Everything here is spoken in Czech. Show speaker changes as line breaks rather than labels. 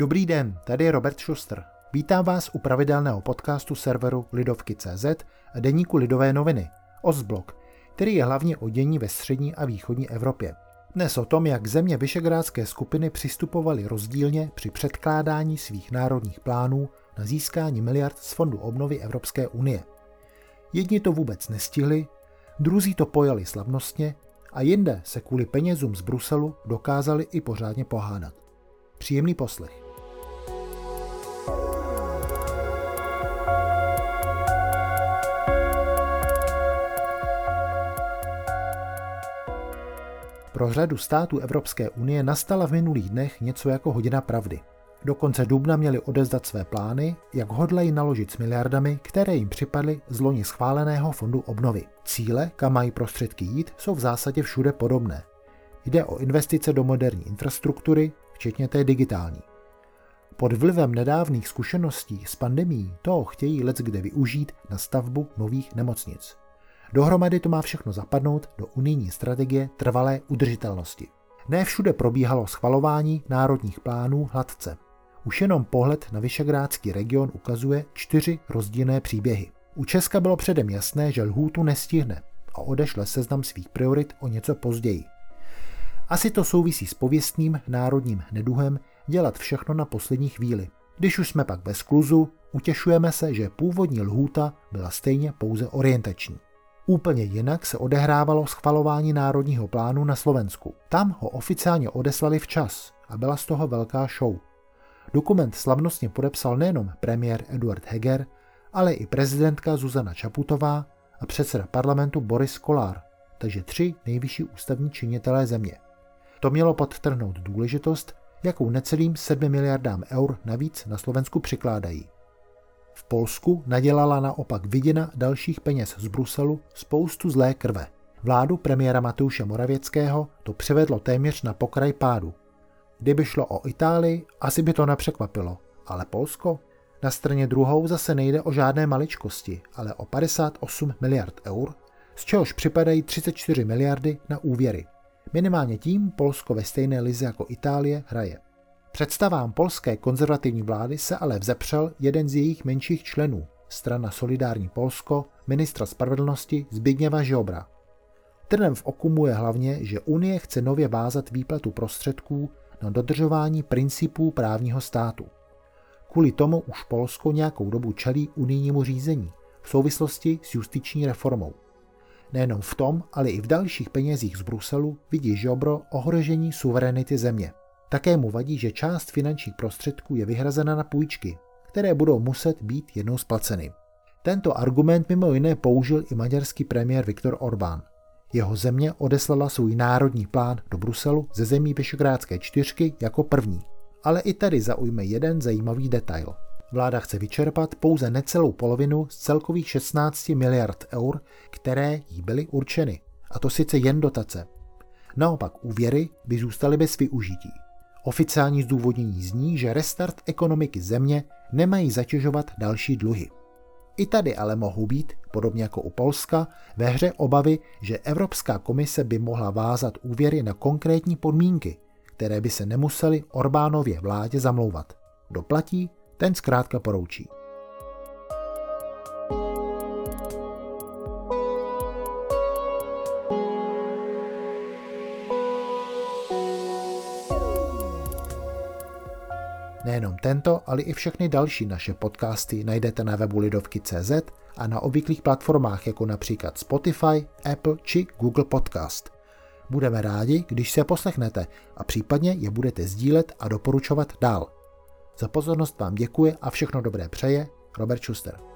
Dobrý den, tady je Robert Schuster. Vítám vás u pravidelného podcastu serveru Lidovky.cz a deníku Lidové noviny, Osblog, který je hlavně o dění ve střední a východní Evropě. Dnes o tom, jak země Vyšegrádské skupiny přistupovaly rozdílně při předkládání svých národních plánů na získání miliard z Fondu obnovy Evropské unie. Jedni to vůbec nestihli, druzí to pojali slavnostně a jinde se kvůli penězům z Bruselu dokázali i pořádně pohádat. Příjemný poslech. Pro řadu států Evropské unie nastala v minulých dnech něco jako hodina pravdy. Do konce dubna měli odezdat své plány, jak hodlají naložit s miliardami, které jim připadly z loni schváleného fondu obnovy. Cíle, kam mají prostředky jít, jsou v zásadě všude podobné. Jde o investice do moderní infrastruktury, včetně té digitální. Pod vlivem nedávných zkušeností s pandemí to chtějí let kde využít na stavbu nových nemocnic. Dohromady to má všechno zapadnout do unijní strategie trvalé udržitelnosti. Ne všude probíhalo schvalování národních plánů hladce. Už jenom pohled na Vyšegrádský region ukazuje čtyři rozdílné příběhy. U Česka bylo předem jasné, že lhůtu nestihne a odešle seznam svých priorit o něco později. Asi to souvisí s pověstným národním neduhem dělat všechno na poslední chvíli. Když už jsme pak ve skluzu, utěšujeme se, že původní lhůta byla stejně pouze orientační. Úplně jinak se odehrávalo schvalování národního plánu na Slovensku. Tam ho oficiálně odeslali včas a byla z toho velká show. Dokument slavnostně podepsal nejenom premiér Eduard Heger, ale i prezidentka Zuzana Čaputová a předseda parlamentu Boris Kolár, takže tři nejvyšší ústavní činitelé země. To mělo podtrhnout důležitost, jakou necelým 7 miliardám eur navíc na Slovensku přikládají. V Polsku nadělala naopak viděna dalších peněz z Bruselu spoustu zlé krve. Vládu premiéra Mateuše Moravěckého to přivedlo téměř na pokraj pádu. Kdyby šlo o Itálii, asi by to nepřekvapilo, ale Polsko? Na straně druhou zase nejde o žádné maličkosti, ale o 58 miliard eur, z čehož připadají 34 miliardy na úvěry. Minimálně tím Polsko ve stejné lize jako Itálie hraje. Představám polské konzervativní vlády se ale vzepřel jeden z jejich menších členů, strana Solidární Polsko, ministra spravedlnosti Zbigněva Žiobra. Trnem v oku mu je hlavně, že Unie chce nově vázat výplatu prostředků na dodržování principů právního státu. Kvůli tomu už Polsko nějakou dobu čelí unijnímu řízení v souvislosti s justiční reformou. Nejenom v tom, ale i v dalších penězích z Bruselu vidí Žobro ohrožení suverenity země. Také mu vadí, že část finančních prostředků je vyhrazena na půjčky, které budou muset být jednou splaceny. Tento argument mimo jiné použil i maďarský premiér Viktor Orbán. Jeho země odeslala svůj národní plán do Bruselu ze zemí Vyšegrádské čtyřky jako první. Ale i tady zaujme jeden zajímavý detail. Vláda chce vyčerpat pouze necelou polovinu z celkových 16 miliard eur, které jí byly určeny. A to sice jen dotace. Naopak úvěry by zůstaly bez využití. Oficiální zdůvodnění zní, že restart ekonomiky země nemají zatěžovat další dluhy. I tady ale mohou být, podobně jako u Polska, ve hře obavy, že Evropská komise by mohla vázat úvěry na konkrétní podmínky, které by se nemusely Orbánově vládě zamlouvat. Doplatí, ten zkrátka poroučí. Nejenom tento, ale i všechny další naše podcasty najdete na webu Lidovky.cz a na obvyklých platformách jako například Spotify, Apple či Google Podcast. Budeme rádi, když se poslechnete a případně je budete sdílet a doporučovat dál. Za pozornost vám děkuje a všechno dobré přeje Robert Schuster.